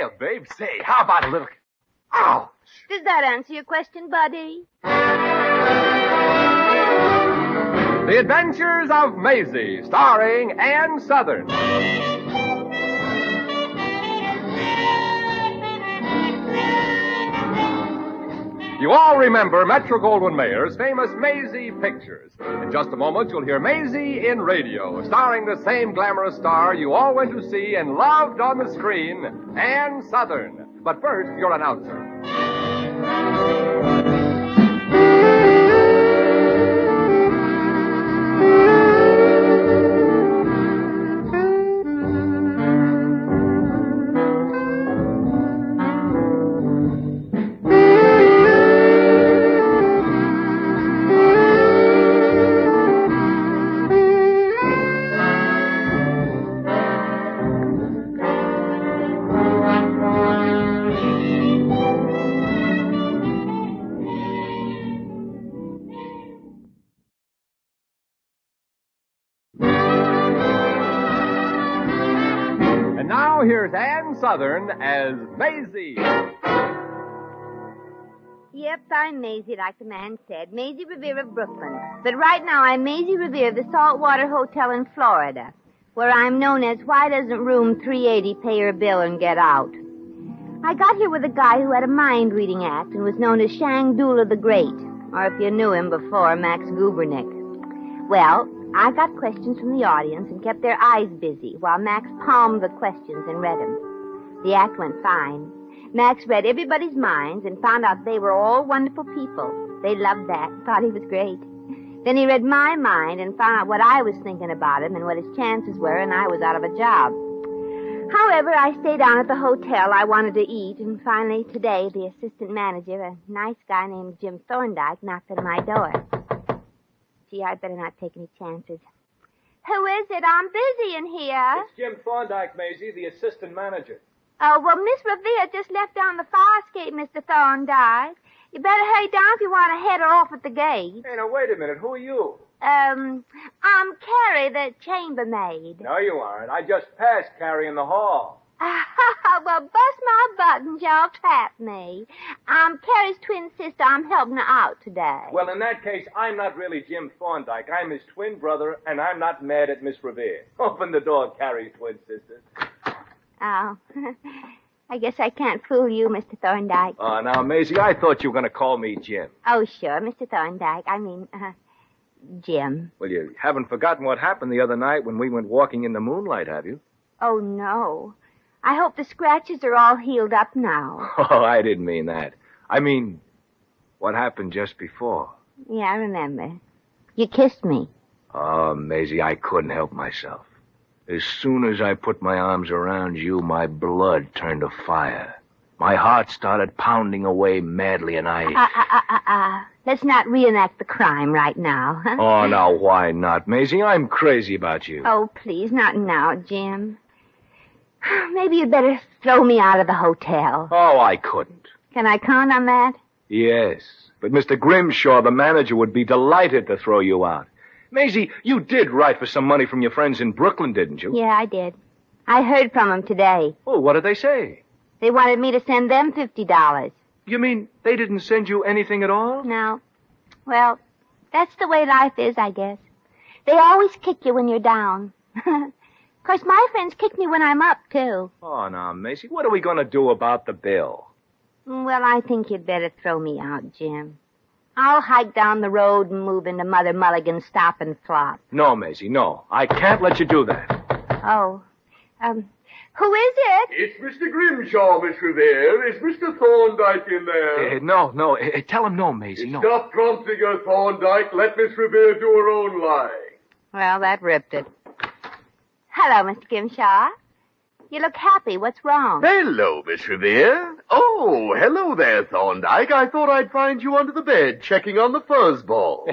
Hiya, babe. Say, how about a little... Ouch! Does that answer your question, buddy? The Adventures of Maisie, starring Ann Sothern. You all remember Metro Goldwyn Mayer's famous Maisie pictures. In just a moment, you'll hear Maisie in radio, starring the same glamorous star you all went to see and loved on the screen, Ann Sothern. But first, your announcer. Sothern as Maisie. Yep, I'm Maisie, like the man said. Maisie Ravier of Brooklyn. But right now, I'm Maisie Ravier of the Saltwater Hotel in Florida, where I'm known as Why Doesn't Room 380 Pay Your Bill and Get Out? I got here with a guy who had a mind reading act and was known as Shang Dula the Great, or if you knew him before, Max Gubernick. Well, I got questions from the audience and kept their eyes busy while Max palmed the questions and read them. The act went fine. Max read everybody's minds and found out they were all wonderful people. They loved that, thought he was great. Then he read my mind and found out what I was thinking about him and what his chances were, and I was out of a job. However, I stayed down at the hotel I wanted to eat, and finally today the assistant manager, a nice guy named Jim Thorndyke, knocked at my door. Gee, I'd better not take any chances. Who is it? I'm busy in here. It's Jim Thorndyke, Maisie, the assistant manager. Oh, well, Miss Ravier just left down the fire escape, Mr. Thorndyke. You better hurry down if you want to head her off at the gate. Hey, now wait a minute. Who are you? Um, I'm Carrie, the chambermaid. No, you aren't. I just passed Carrie in the hall. well, bust my buttons, y'all trap me. I'm Carrie's twin sister. I'm helping her out today. Well, in that case, I'm not really Jim Thorndyke. I'm his twin brother, and I'm not mad at Miss Ravier. Open the door, Carrie's twin sister. Oh, I guess I can't fool you, Mr. Thorndyke. Oh, now, Maisie, I thought you were going to call me Jim. Oh, sure, Mr. Thorndyke. I mean, uh, Jim. Well, you haven't forgotten what happened the other night when we went walking in the moonlight, have you? Oh, no. I hope the scratches are all healed up now. Oh, I didn't mean that. I mean, what happened just before. Yeah, I remember. You kissed me. Oh, Maisie, I couldn't help myself. As soon as I put my arms around you, my blood turned to fire. My heart started pounding away madly, and I. Ah, ah, ah, ah, ah. Let's not reenact the crime right now, huh? Oh, now, why not, Maisie? I'm crazy about you. Oh, please, not now, Jim. Maybe you'd better throw me out of the hotel. Oh, I couldn't. Can I count on that? Yes, but Mr. Grimshaw, the manager, would be delighted to throw you out. Maisie, you did write for some money from your friends in Brooklyn, didn't you? Yeah, I did. I heard from them today. Oh, what did they say? They wanted me to send them fifty dollars. You mean they didn't send you anything at all? No. Well, that's the way life is, I guess. They always kick you when you're down. of course, my friends kick me when I'm up, too. Oh, now, Maisie, what are we going to do about the bill? Mm, well, I think you'd better throw me out, Jim. I'll hike down the road and move into Mother Mulligan's stop and flop. No, Maisie, no. I can't let you do that. Oh. Um, who is it? It's Mr. Grimshaw, Miss Ravier. Is Mr. Thorndyke in there? Uh, no, no. Uh, tell him no, Maisie, no. Stop prompting her, Thorndyke. Let Miss Ravier do her own lying. Well, that ripped it. Hello, Mr. Grimshaw. You look happy. What's wrong? Hello, Miss Ravier. Oh, hello there, Thorndyke. I thought I'd find you under the bed checking on the fuzzball.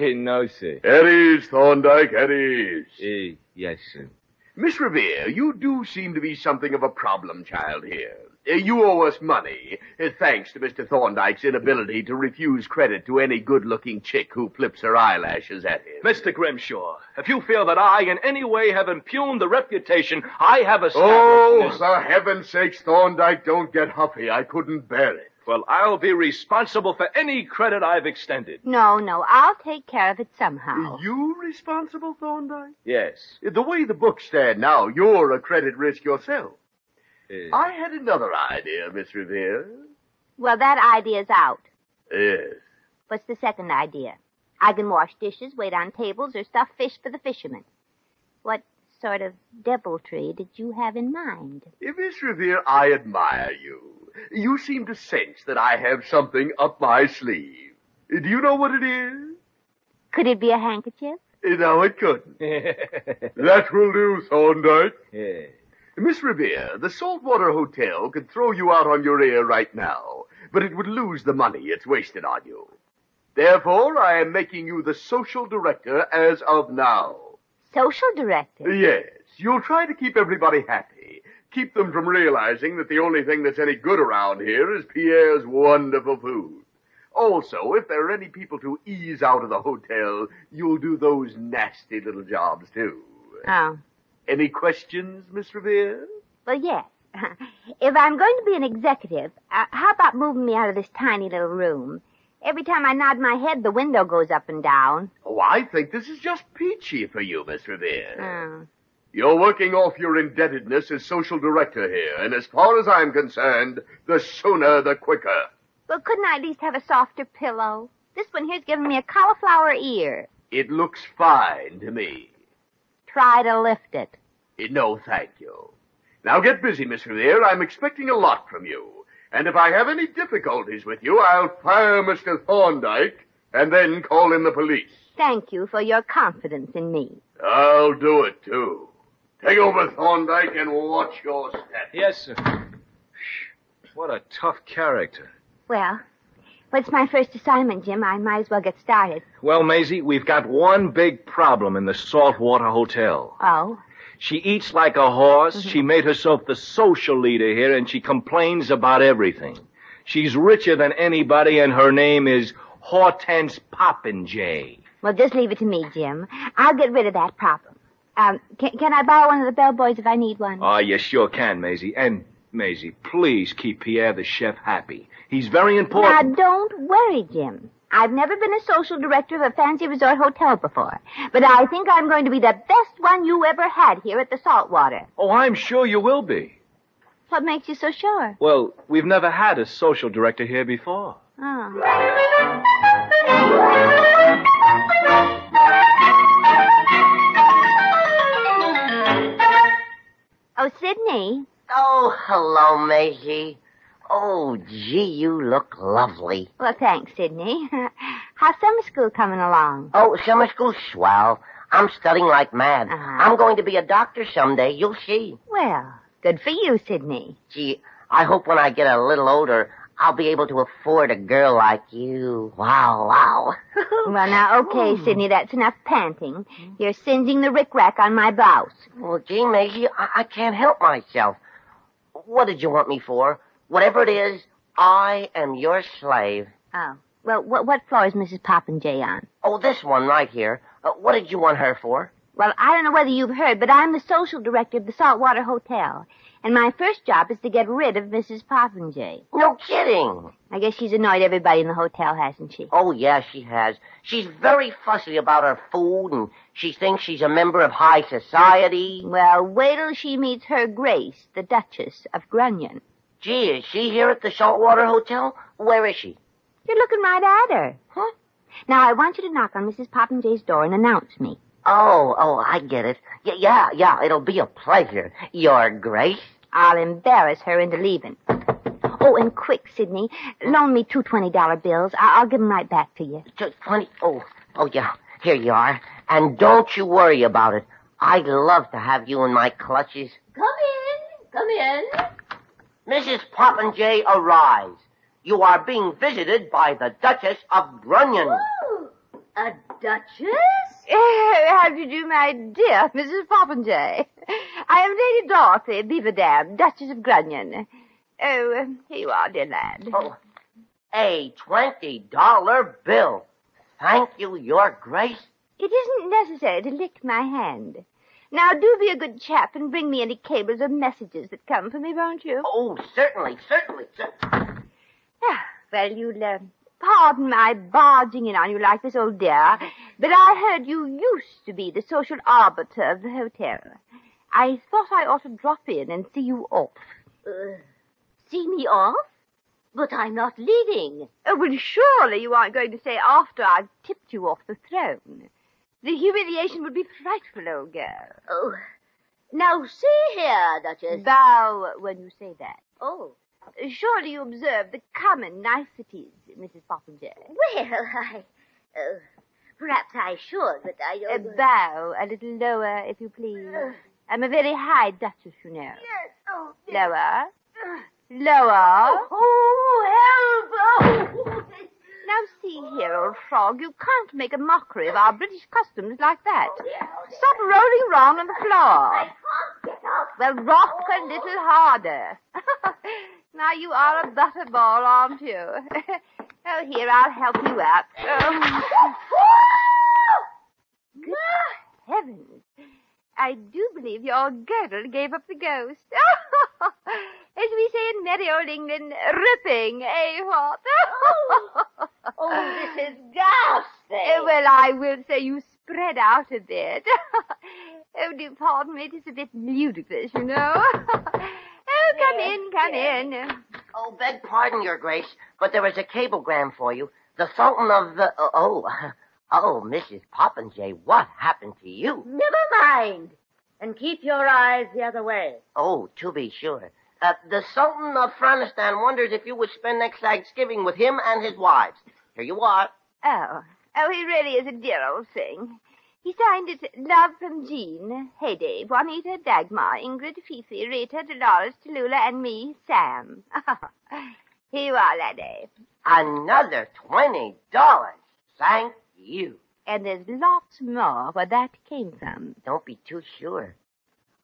no, sir. At ease, Thorndyke, at ease. Uh, yes, sir. Miss Ravier, you do seem to be something of a problem child here. Uh, You owe us money, uh, thanks to Mr. Thorndyke's inability to refuse credit to any good-looking chick who flips her eyelashes at him. Mr. Grimshaw, if you feel that I in any way have impugned the reputation I have established Oh, in for heaven's sakes, Thorndyke, don't get huffy. I couldn't bear it. well, I'll be responsible for any credit I've extended. No, no, I'll take care of it somehow. You responsible, Thorndyke? Yes. The way the books stand now, you're a credit risk yourself. Uh, I had another idea, Miss Ravier. Well, that idea's out. Yes. What's the second idea? I can wash dishes, wait on tables, or stuff fish for the fishermen. What sort of deviltry did you have in mind? Miss Ravier, I admire you. You seem to sense that I have something up my sleeve. Do you know what it is? Could it be a handkerchief? No, it couldn't. That will do, Thorndyke. yeah. Miss Ravier, the Saltwater Hotel could throw you out on your ear right now, but it would lose the money it's wasted on you. Therefore, I am making you the social director as of now. Social director? Yes, you'll try to keep everybody happy. Keep them from realizing that the only thing that's any good around here is Pierre's wonderful food. Also, if there are any people to ease out of the hotel, you'll do those nasty little jobs too. Oh. Any questions, Miss Ravier? Well, yes. if I'm going to be an executive, uh, how about moving me out of this tiny little room? Every time I nod my head, the window goes up and down. Oh, I think this is just peachy for you, Miss Ravier. Oh. You're working off your indebtedness as social director here, and as far as I'm concerned, the sooner the quicker. Well, couldn't I at least have a softer pillow? This one here's giving me a cauliflower ear. It looks fine to me. Try to lift it. Eh, No, thank you. Now get busy, Miss Ravier. I'm expecting a lot from you. And if I have any difficulties with you, I'll fire Mr. Thorndyke and then call in the police. Thank you for your confidence in me. I'll do it, too. Take over, Thorndyke, and watch your step. Yes, sir. What a tough character. Well, what's my first assignment, Jim? I might as well get started. Well, Maisie, we've got one big problem in the Saltwater Hotel. Oh? She eats like a horse. She made herself the social leader here, and she complains about everything. She's richer than anybody, and her name is Hortense Popinjay. Well, just leave it to me, Jim. I'll get rid of that problem. Um, can, can I borrow one of the bellboys if I need one? Oh, you sure can, Maisie. And, Maisie, please keep Pierre the chef happy. He's very important. now, don't worry, Jim. I've never been a social director of a fancy resort hotel before, but I think I'm going to be the best one you ever had here at the Saltwater. Oh, I'm sure you will be. What makes you so sure? Well, we've never had a social director here before. Oh. Oh, Sidney. Oh, hello, Maisie. Oh, gee, you look lovely. Well, thanks, Sidney. How's summer school coming along? Oh, summer school's swell. I'm studying like mad. Uh-huh. I'm going to be a doctor someday. You'll see. Well, good for you, Sidney. Gee, I hope when I get a little older, I'll be able to afford a girl like you. Wow, wow. Well, now, okay, Sidney. that's enough panting. You're singeing the rickrack on my blouse. well, gee, Maisie, I-, I can't help myself. What did you want me for? Whatever it is, I am your slave. Oh. Well, what, what floor is Mrs. Popinjay on? Oh, this one right here. Uh, what did you want her for? Well, I don't know whether you've heard, but I'm the social director of the Saltwater Hotel. And my first job is to get rid of Mrs. Popinjay. No kidding. I guess she's annoyed everybody in the hotel, hasn't she? Oh, yeah, she has. She's very fussy about her food, and she thinks she's a member of high society. Well, wait till she meets her Grace, the Duchess of Grunion. Gee, is she here at the Saltwater Hotel? Where is she? You're looking right at her. Huh? Now, I want you to knock on Mrs. Popinjay's door and announce me. Oh, oh, I get it. Y- yeah, yeah, it'll be a pleasure. Your Grace? I'll embarrass her into leaving. Oh, and quick, Sidney, Loan me two $20 bills. I- I'll give 'em right back to you. Just twenty. Oh, oh, yeah. Here you are. And don't you worry about it. I'd love to have you in my clutches. Come in. Come in. Mrs. Popinjay, arise. You are being visited by the Duchess of Grunion. A duchess? How do you do, my dear Mrs. Popinjay? I am Lady Dorothy Beaverdam, Duchess of Grunion. Oh, here you are, dear lad. Oh, a $20 bill. Thank you, Your Grace. It isn't necessary to lick my hand. Now, do be a good chap and bring me any cables or messages that come for me, won't you? Oh, certainly, certainly, certainly. Ah, well, you'll uh, pardon my barging in on you like this, old dear, but I heard you used to be the social arbiter of the hotel. I thought I ought to drop in and see you off. Uh, see me off? But I'm not leaving. Oh, well, surely you aren't going to say after I've tipped you off the throne. The humiliation would be frightful, old girl. Oh, now see here, Duchess. Bow when you say that. Oh, Surely you observe the common niceties, Mrs. Popinjay. well, I, uh, perhaps I should, but I Uh, don't. bow a little lower, if you please. I'm a very high duchess, you know. yes. Oh, yes. Lower. Lower. Oh, help! Oh. Now see here, old frog, you can't make a mockery of our British customs like that. Stop rolling round on the floor. Up. Well, rock a little harder. now you are a butterball, aren't you? oh, here, I'll help you out. Oh. Um, good heavens. I do believe your girdle gave up the ghost. As we say in merry old England, ripping, eh, what? Oh, this is ghastly. Eh, well, I will say you spread out a bit. oh, do pardon me, it is a bit ludicrous, you know. oh, come in, come in. Oh, beg pardon, Your Grace, but there was a cablegram for you. The Sultan of the... Oh, oh, Mrs. Popinjay, what happened to you? Never mind. And keep your eyes the other way. Oh, to be sure. Uh, the Sultan of Afghanistan wonders if you would spend next Thanksgiving with him and his wives. Here you are. Oh, oh, he really is a dear old thing. He signed it Love from Jean, Heyday, Juanita, Dagmar, Ingrid, Fifi, Rita, Dolores, Tallulah, and me, Sam. Here you are, laddie. Another twenty dollars. Thank you. And there's lots more where that came from. Don't be too sure.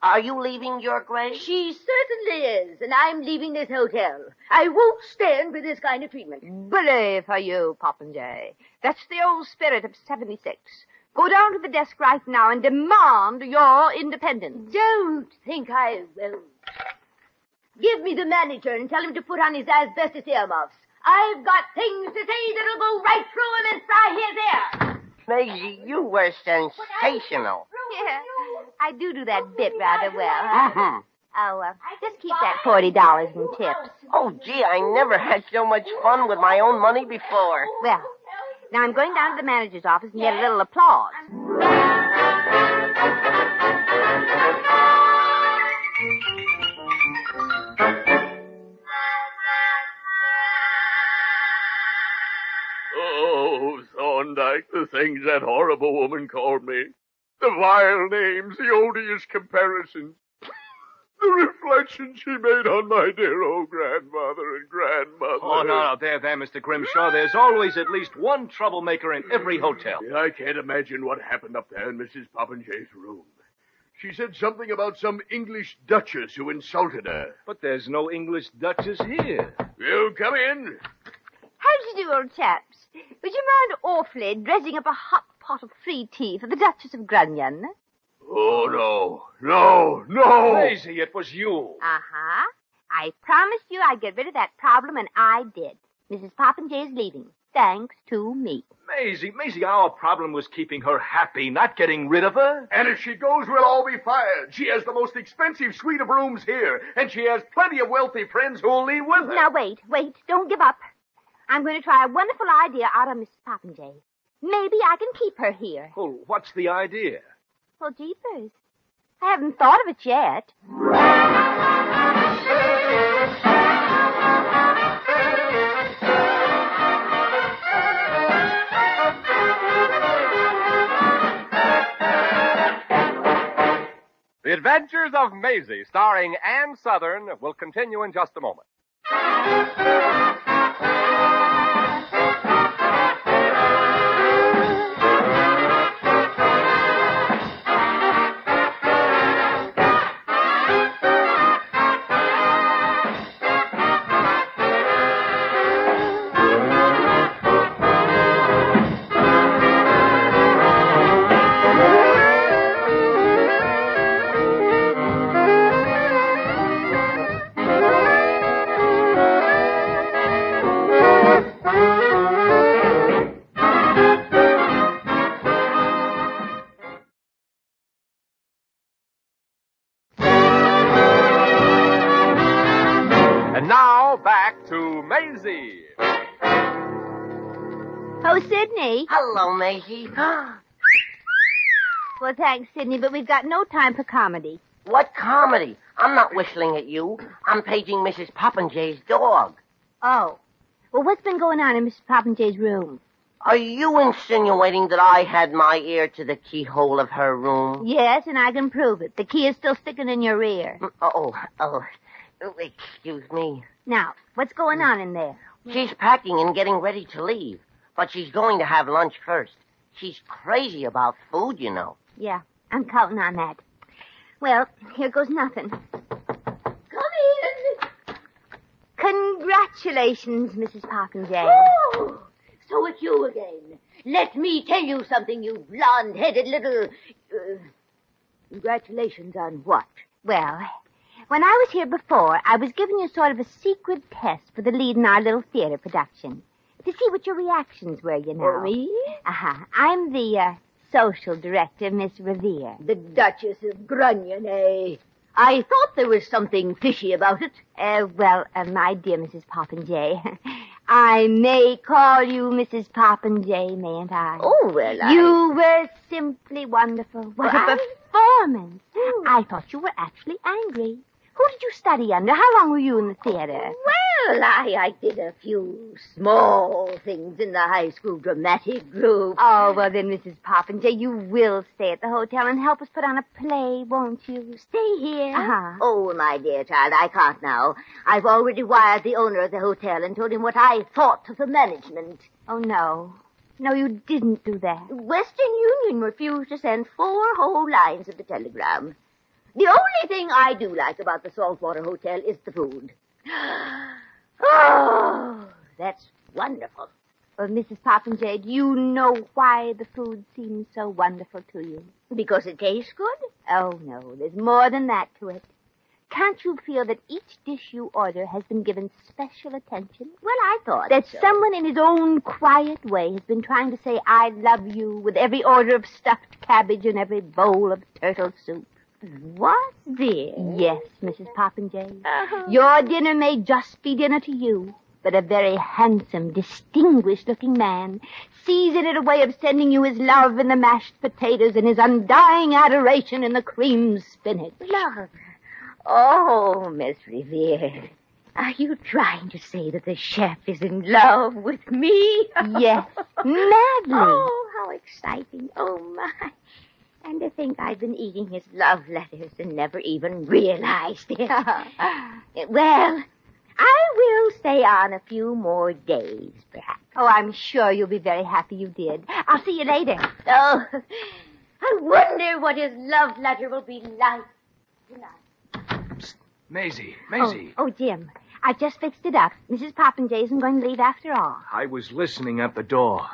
Are you leaving, Your Grace? She certainly is, and I'm leaving this hotel. I won't stand for this kind of treatment. Bully for you, Popinjay. That's the old spirit of 76. Go down to the desk right now and demand your independence. Don't think I will. Give me the manager and tell him to put on his asbestos earmuffs. I've got things to say that'll go right through him and fry his ear. Maisie, you were sensational. Yeah, I do do that bit rather well. Mm-hmm. Oh, uh, just keep that $40 in tips. Oh, gee, I never had so much fun with my own money before. Well, now I'm going down to the manager's office and get a little applause. Thorndyke, the things that horrible woman called me. The vile names, the odious comparisons. The reflection she made on my dear old grandmother and grandmother. Oh, no, no, there, there, Mr. Grimshaw. There's always at least one troublemaker in every hotel. I can't imagine what happened up there in Mrs. Popinjay's room. She said something about some English duchess who insulted her. But there's no English duchess here. You come in. How do you do, old chaps? Would you mind awfully dredging up a hot pot of free tea for the Duchess of Grunion? Oh, no. No, no. Maisie, it was you. Uh-huh. I promised you I'd get rid of that problem, and I did. Mrs. Popinjay's leaving, thanks to me. Maisie, Maisie, our problem was keeping her happy, not getting rid of her. And if she goes, we'll all be fired. She has the most expensive suite of rooms here, and she has plenty of wealthy friends who'll leave with her. Now wait, wait, don't give up. I'm going to try a wonderful idea out of Mrs. Popinjay. Maybe I can keep her here. Well, what's the idea? Well, jeepers. I haven't thought of it yet. The Adventures of Maisie, starring Ann Sothern, will continue in just a moment. Hello, Maisie. Well, thanks, Sidney, but we've got no time for comedy. what comedy? I'm not whistling at you. I'm paging Mrs. Popinjay's dog. Oh. Well, what's been going on in Mrs. Popinjay's room? Are you insinuating that I had my ear to the keyhole of her room? Yes, and I can prove it. The key is still sticking in your ear. Oh, oh, oh, excuse me. Now, what's going on in there? She's packing and getting ready to leave, but she's going to have lunch first. She's crazy about food, you know. Yeah, I'm counting on that. Well, here goes nothing. Come in. Congratulations, Mrs. Popinjay. Oh, so it's you again. Let me tell you something, you blonde-headed little... Uh, congratulations on what? Well, when I was here before, I was giving you sort of a secret test for the lead in our little theater production. To see what your reactions were, you know. Me? Uh-huh. I'm the, uh, social director, Miss Ravier. The Duchess of Grunion, eh? I thought there was something fishy about it. Uh, well, uh, my dear Mrs. Popinjay, I may call you Mrs. Popinjay, mayn't I? Oh, well, I... You were simply wonderful. What a Well, performance. I thought you were actually angry. Who did you study under? How long were you in the theater? Well, I, I did a few small things in the high school dramatic group. Oh, well then, Mrs. Popinjay, you will stay at the hotel and help us put on a play, won't you? Stay here. Uh-huh. Oh, my dear child, I can't now. I've already wired the owner of the hotel and told him what I thought of the management. Oh, no. No, you didn't do that. Western Union refused to send four whole lines of the telegram. The only thing I do like about the Saltwater Hotel is the food. Oh, that's wonderful. Well, Mrs. Popinjay, do you know why the food seems so wonderful to you? Because it tastes good? Oh, no, there's more than that to it. Can't you feel that each dish you order has been given special attention? Well, I thought That so. someone in his own quiet way has been trying to say, I love you, with every order of stuffed cabbage and every bowl of turtle soup. What, dear? Yes, Mrs. Popinjay. Uh-huh. Your dinner may just be dinner to you, but a very handsome, distinguished looking man sees in it a way of sending you his love in the mashed potatoes and his undying adoration in the cream spinach. Love. Oh, Miss Ravier. Are you trying to say that the chef is in love with me? Yes, madly. Oh, how exciting. Oh, my. And to think I've been eating his love letters and never even realized it. well, I will stay on a few more days, perhaps. Oh, I'm sure you'll be very happy you did. I'll see you later. Oh, I wonder what his love letter will be like tonight. Maisie, Oh, Maisie. oh, Jim, I've just fixed it up. Mrs. Popinjay isn't going to leave after all. I was listening at the door.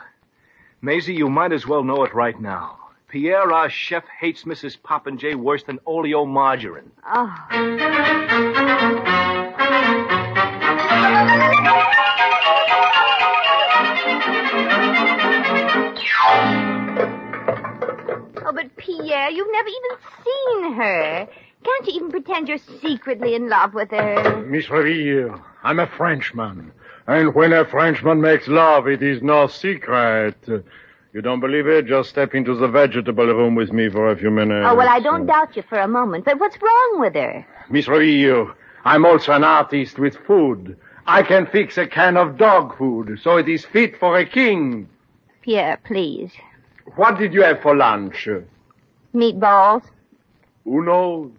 Maisie, you might as well know it right now. Pierre, our chef, hates Mrs. Popinjay worse than oleomargarine. Oh. Ah. Oh, but Pierre, you've never even seen her. Can't you even pretend you're secretly in love with her? Miss Ravier, I'm a Frenchman. And when a Frenchman makes love, it is no secret. You don't believe it? Just step into the vegetable room with me for a few minutes. Oh, well, I don't doubt you for a moment, but what's wrong with her? Miss Ravier, I'm also an artist with food. I can fix a can of dog food, so it is fit for a king. Pierre, please. What did you have for lunch? Meatballs? Who knows?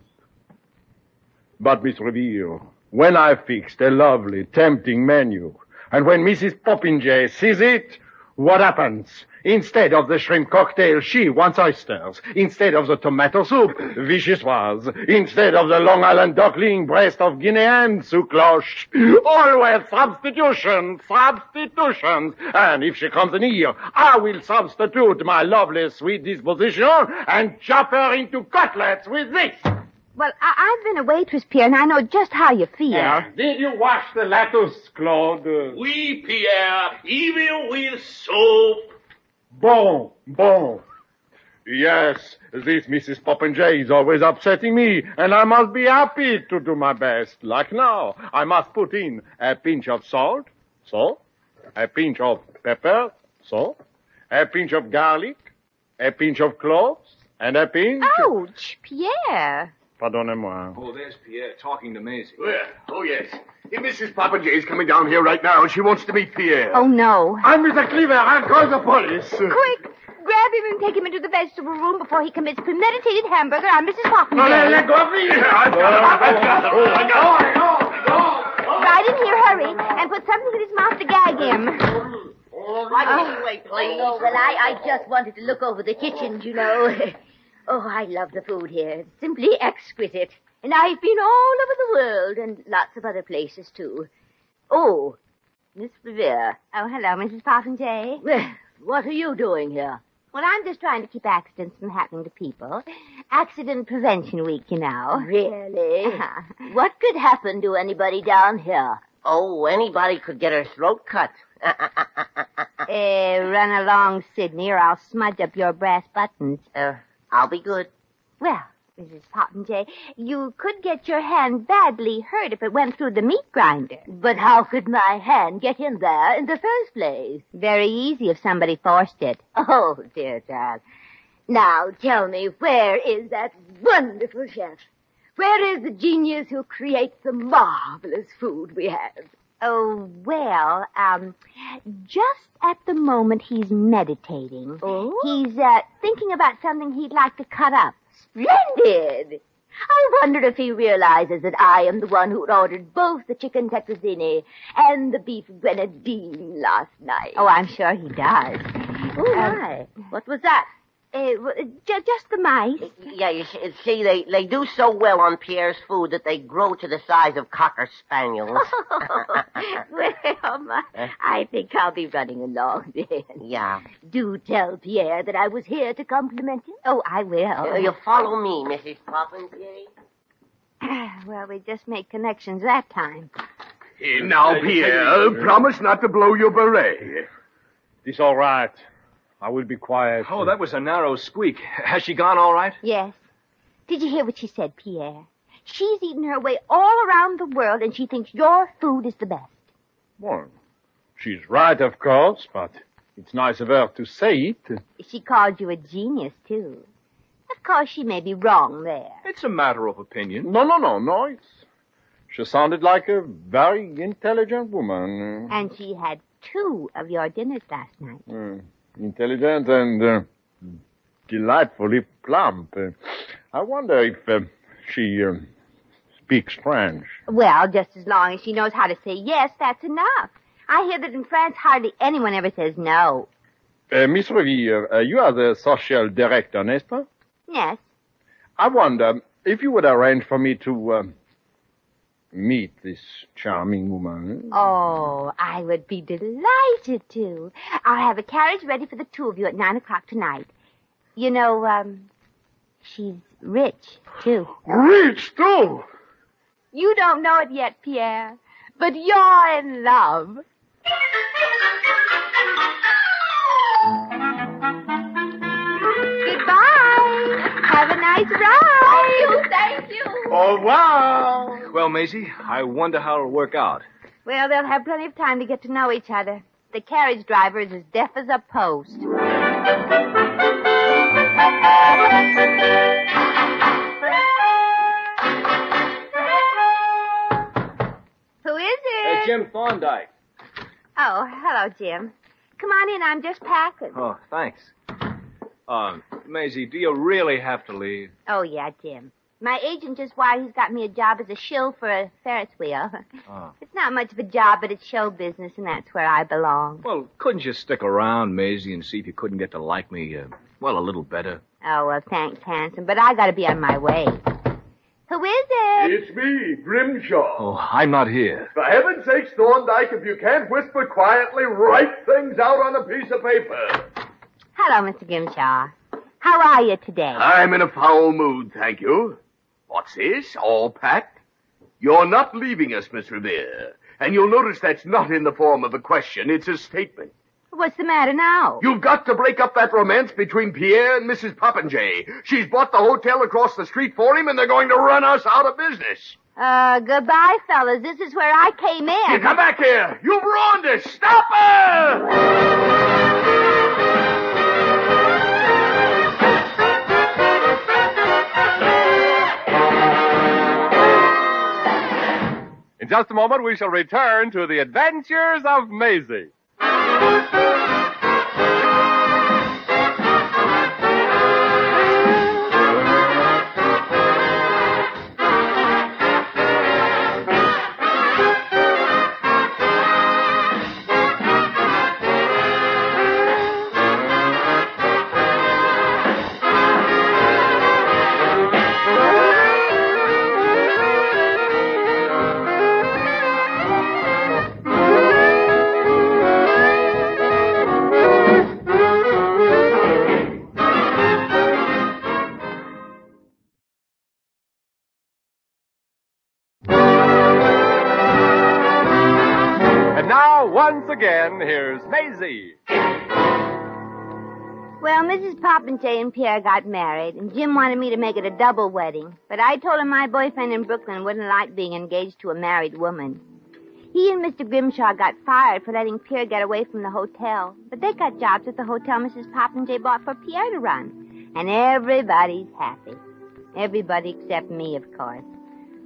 But, Miss Ravier, when I fixed a lovely, tempting menu, and when Mrs. Poppinjay sees it, what happens? Instead of the shrimp cocktail, she wants oysters. Instead of the tomato soup, vichyssoise. Instead of the Long Island duckling, breast of Guinean, sous cloche. Always substitutions, substitutions. And if she comes near, I will substitute my lovely sweet disposition and chop her into cutlets with this. Well, I- I've been a waitress, Pierre, and I know just how you feel. Did you wash the lettuce, Claude? Oui, Pierre, even with soap. Bon, bon. Yes, this Mrs. Popinjay is always upsetting me, and I must be happy to do my best. Like now, I must put in a pinch of salt, so, a pinch of pepper, so, a pinch of garlic, a pinch of cloves, and a pinch... Ouch, Pierre. Pardonnez-moi. Oh, there's Pierre talking to Maisie. Oh, Where? Oh, yes. Hey, Mrs. is coming down here right now. She wants to meet Pierre. Oh, no. I'm Mr. Cleaver. I'll call the police. Quick! Grab him and take him into the vegetable room before he commits premeditated hamburger on Mrs. Popinjay. No, let, let go of me. I've got him. I've got him. I got him. I got him. Right in here, hurry, and put something in his mouth to gag him. All right, anyway, please. Oh, well, I, I just wanted to look over the kitchen, you know. Oh, I love the food here. It's simply exquisite. And I've been all over the world and lots of other places, too. Oh, Miss Ravier. Oh, hello, Mrs. Popinjay. Well, what are you doing here? Well, I'm just trying to keep accidents from happening to people. Accident Prevention Week, you know. Really? what could happen to anybody down here? Oh, anybody could get her throat cut. Eh, run along, Sidney, or I'll smudge up your brass buttons. Uh, I'll be good. Well, Mrs. Popinjay, you could get your hand badly hurt if it went through the meat grinder. But how could my hand get in there in the first place? Very easy if somebody forced it. Oh, dear child. Now tell me, where is that wonderful chef? Where is the genius who creates the marvelous food we have? Oh, well, um, just at the moment he's meditating. Oh? He's, uh, thinking about something he'd like to cut up. Splendid! I wonder if he realizes that I am the one who ordered both the chicken tetrazzini and the beef grenadine last night. Oh, I'm sure he does. Oh, my. What was that? Uh, ju- just the mice. Yeah, you see, see, they, they do so well on Pierre's food that they grow to the size of cocker spaniels. well, my, I think I'll be running along then. yeah. Do tell Pierre that I was here to compliment him. Oh, I will. Uh, you follow me, Mrs. Popinjay. well, we just made connections that time. Hey, now, Pierre, promise not to blow your beret. It's all right. I will be quiet. Oh, that was a narrow squeak. Has she gone all right? Yes. Did you hear what she said, Pierre? She's eaten her way all around the world, and she thinks your food is the best. Well, she's right, of course, but it's nice of her to say it. She called you a genius, too. Of course, she may be wrong there. It's a matter of opinion. No, no, no, no. It's, she sounded like a very intelligent woman. And she had two of your dinners last night. Uh, intelligent and uh, delightfully plump. Uh, I wonder if uh, she uh, speaks French. Well, just as long as she knows how to say yes, that's enough. I hear that in France hardly anyone ever says no. Uh, Miss Ravier, uh, you are the social director, n'est-ce pas? Yes. I wonder if you would arrange for me to uh, meet this charming woman. Oh, I would be delighted to. I'll have a carriage ready for the two of you at nine o'clock tonight. You know, um, she's rich, too. Rich, too! You don't know it yet, Pierre, but you're in love. Goodbye. Have a nice ride. Thank you. Au revoir! Well, Maisie, I wonder how it'll work out. Well, they'll have plenty of time to get to know each other. The carriage driver is as deaf as a post. Who is it? Hey, Jim Thorndyke. Oh, hello, Jim. Come on in. I'm just packing. Oh, thanks. Um, Maisie, do you really have to leave? Oh, yeah, Jim. My agent just wired he's got me a job as a shill for a Ferris wheel. Oh. It's not much of a job, but it's show business, and that's where I belong. Well, couldn't you stick around, Maisie, and see if you couldn't get to like me, uh, well, a little better? Oh, well, thanks, handsome, but I gotta be on my way. Who is it? It's me, Grimshaw. Oh, I'm not here. For heaven's sakes, Thorndyke, if you can't whisper quietly, write things out on a piece of paper. Hello, Mr. Grimshaw. How are you today? I'm in a foul mood, thank you. What's this? All packed? You're not leaving us, Miss Ravier. And you'll notice that's not in the form of a question, it's a statement. What's the matter now? You've got to break up that romance between Pierre and Mrs. Popinjay. She's bought the hotel across the street for him, and they're going to run us out of business. Uh, goodbye, fellas. This is where I came in. You come back here. You've ruined us. Stop her! In just a moment, we shall return to the adventures of Maisie. Again, here's Maisie. Well, Mrs. Popinjay and Pierre got married, and Jim wanted me to make it a double wedding. But I told him my boyfriend in Brooklyn wouldn't like being engaged to a married woman. He and Mr. Grimshaw got fired for letting Pierre get away from the hotel. But they got jobs at the hotel Mrs. Popinjay bought for Pierre to run. And everybody's happy. Everybody except me, of course.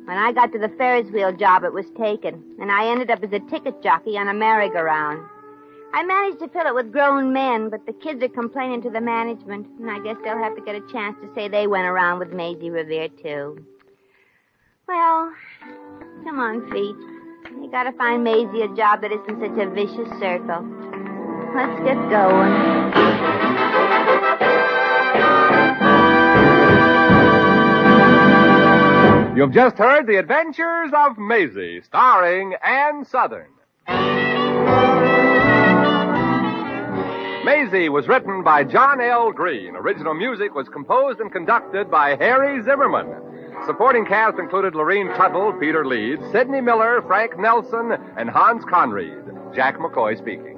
When I got to the Ferris wheel job, it was taken, and I ended up as a ticket jockey on a merry-go-round. I managed to fill it with grown men, but the kids are complaining to the management, and I guess they'll have to get a chance to say they went around with Maisie Ravier, too. Well, come on, feet. You gotta find Maisie a job that isn't such a vicious circle. Let's get going. You've just heard The Adventures of Maisie, starring Ann Sothern. Maisie was written by John L. Greene. Original music was composed and conducted by Harry Zimmerman. Supporting cast included Lurene Tuttle, Peter Leeds, Sidney Miller, Frank Nelson, and Hans Conried. Jack McCoy speaking.